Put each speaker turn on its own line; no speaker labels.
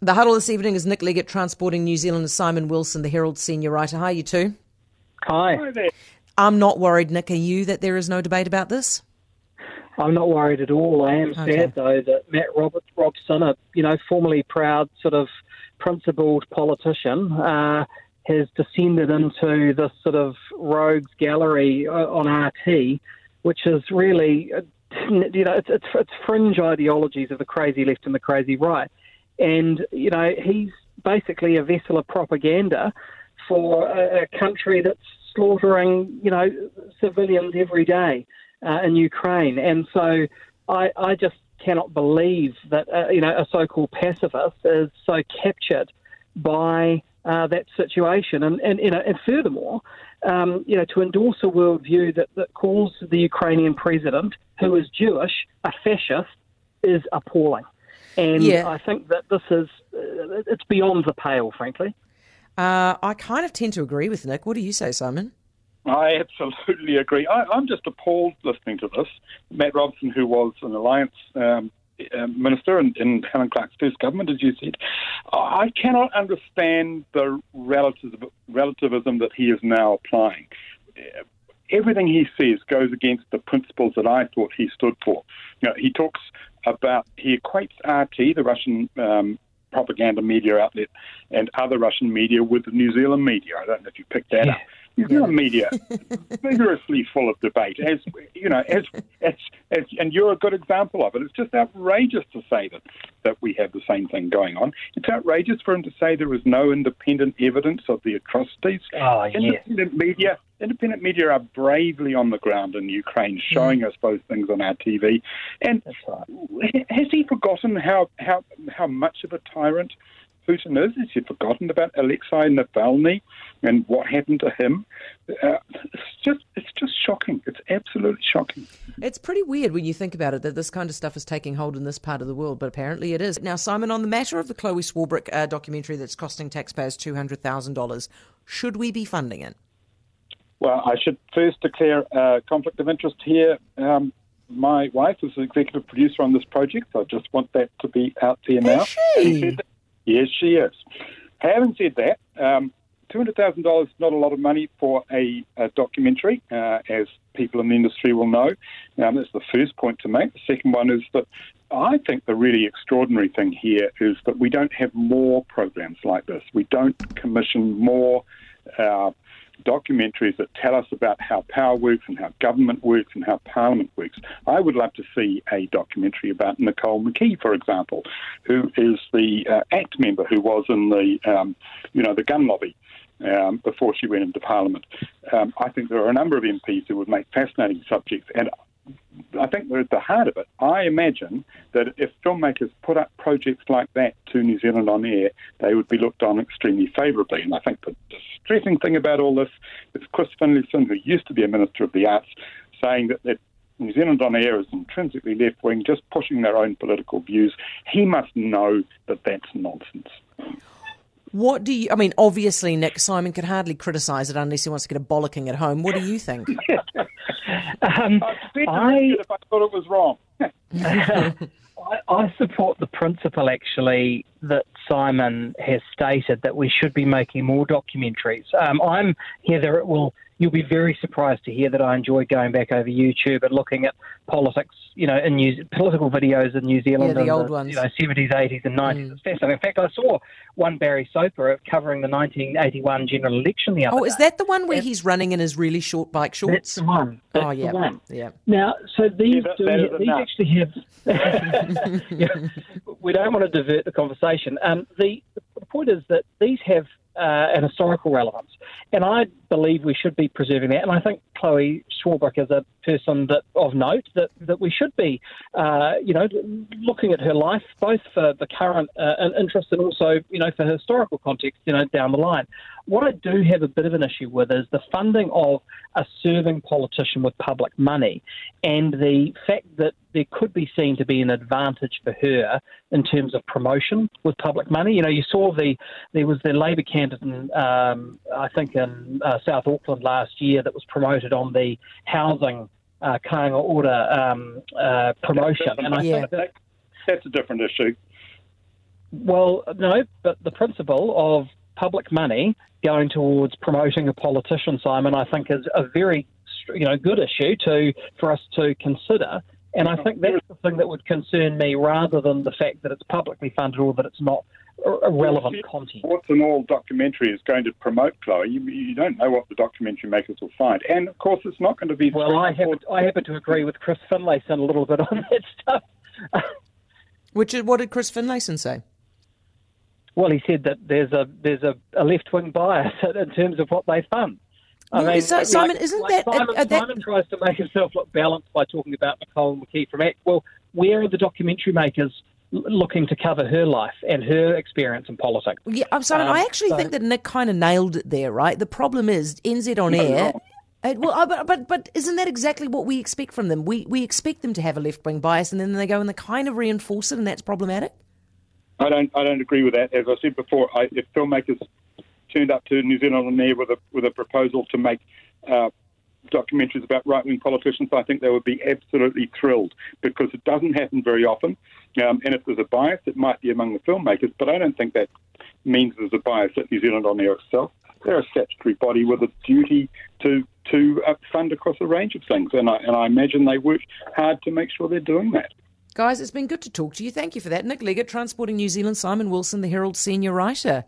The huddle this evening is Nick Leggett transporting New Zealand Simon Wilson, the Herald senior writer. Hi, you two.
Hi.
Hi there.
I'm not worried, Nick. Are you that there is no debate about this?
I'm not worried at all. I am
Okay.
sad though that Matt Roberts Robson, a you know formerly proud sort of principled politician, uh, has descended into this sort of rogues gallery uh, on RT, which is really uh, you know it's, it's it's fringe ideologies of the crazy left and the crazy right, and you know he's basically a vessel of propaganda for a, a country that's slaughtering you know civilians every day uh, in Ukraine, and so I, I just cannot believe that uh, you know a so-called pacifist is so captured by uh, that situation, and and you know, and furthermore, um, you know, to endorse a worldview that that calls the Ukrainian president, who is Jewish, a fascist, is appalling, and
Yeah.
I think that this is uh, it's beyond the pale, frankly.
Uh, I kind of tend to agree with Nick. What do you say, Simon?
I absolutely agree. I, I'm just appalled listening to this. Matt Robson, who was an alliance um, uh, minister in, in Helen Clark's first government, as you said, I cannot understand the relativ- relativism that he is now applying. Uh, Everything he says goes against the principles that I thought he stood for. You know, he talks about he equates RT, the Russian um, propaganda media outlet, and other Russian media with the New Zealand media. I don't know if you picked that up. New Zealand media vigorously full of debate, as you know, as, as as and you're a good example of it. It's just outrageous to say that that we have the same thing going on. It's outrageous for him to say there is no independent evidence of the atrocities.
Oh yes.
Independent media, independent media are bravely on the ground in Ukraine, showing us those things on our TV. And
right.
has he forgotten how how how much of a tyrant Putin is? Has he forgotten about Alexei Navalny and what happened to him? Uh, it's just it's just shocking. It's absolutely shocking.
It's pretty weird when you think about it that this kind of stuff is taking hold in this part of the world, but apparently it is. Now, Simon, on the matter of the Chloe Swarbrick uh, documentary that's costing taxpayers $200,000, should we be funding it?
Well, I should first declare a conflict of interest here. Um, my wife is the executive producer on this project. so I just want that to be out there now.
Is she?
Having said that- Yes, she is. Having said that, um, $200,000 is not a lot of money for a, a documentary, uh, as people in the industry will know. Um, that's the first point to make. The second one is that I think the really extraordinary thing here is that we don't have more programs like this. We don't commission more uh, documentaries that tell us about how power works and how government works and how parliament works. I would love to see a documentary about Nicole McKee, for example, who is the uh, ACT member who was in the, um, you know, the gun lobby. Um, before she went into Parliament, um, I think there are a number of MPs who would make fascinating subjects, and I think we're at the heart of it. I imagine that if filmmakers put up projects like that to New Zealand on air, they would be looked on extremely favourably. And I think the distressing thing about all this is Chris Finlayson, who used to be a Minister of the Arts, saying that, that New Zealand on air is intrinsically left wing, just pushing their own political views. He must know that that's nonsense.
What do you, I mean, obviously, Nick, Simon can hardly criticise it unless he wants to get a bollocking at home. What do you think?
Um,
I'd
I-
if I thought it was wrong.
I, I support the principle actually that Simon has stated that we should be making more documentaries. Um, I'm Heather. It will. You'll be very surprised to hear that I enjoy going back over YouTube and looking at politics. You know, in New, political videos in New Zealand, Yeah,
the
in
old
the,
ones.
You know, seventies, eighties, and nineties. It's fascinating. In fact, I saw one Barry Soper covering the 1981 general election the other
Oh, is
day.
that the one where he's running in his really short bike
That's
shorts?
the one. That's
oh, yeah.
the one.
Yeah.
Now, so these
Yeah, that-
do,
that is
these
enough.
actually have. Yeah, we don't want to divert the conversation. Um, the, the point is that these have uh, an historical relevance, and I believe we should be preserving that. And I think Chloe Swarbrick is a person that of note that, that we should be, uh, you know, looking at her life both for the current uh, interest and also, you know, for historical context, you know, down the line. What I do have a bit of an issue with is the funding of a serving politician with public money and the fact that there could be seen to be an advantage for her in terms of promotion with public money. You know, you saw the there was the Labor candidate, in, um, I think in uh, South Auckland last year, that was promoted on the housing uh, Kāinga Ora um, uh, promotion, and I
Yeah.
think that
That's a different issue.
Well, no, but the principle of public money going towards promoting a politician, Simon, I think is a very you know good issue to for us to consider. And I think that's the thing that would concern me rather than the fact that it's publicly funded or that it's not relevant content.
What's an all documentary is going to promote Chloe. You, you, don't know what the documentary makers will find, and of course, it's not going to be.
Well, I happen, I happen to agree with Chris Finlayson a little bit on that stuff.
Which what did Chris Finlayson say?
Well, he said that there's a there's a, a left wing bias in terms of what they fund.
I mean, so, Simon, isn't
like
that,
Simon,
uh, that
Simon tries to make himself look balanced by talking about Nicole McKee from ACT. Well, where are the documentary makers looking to cover her life and her experience in politics?
Yeah, I'm sorry. Um, I actually so, think that Nick kind of nailed it there. Right. The problem is NZ on air. Uh, well, but, but but isn't that exactly what we expect from them? We we expect them to have a left wing bias, and then they go and they kind of reinforce it, and that's problematic.
I don't I don't agree with that. As I said before, I, if filmmakers turned up to New Zealand on air with a with a proposal to make uh, documentaries about right wing politicians, I think they would be absolutely thrilled because it doesn't happen very often. Um, and if there's a bias, it might be among the filmmakers, but I don't think that means there's a bias at New Zealand on air itself. They're a statutory body with a duty to to uh, fund across a range of things, and I, and I imagine they work hard to make sure they're doing that.
Guys, it's been good to talk to you. Thank you for that. Nick Leggett, Transporting New Zealand, Simon Wilson, the Herald senior writer.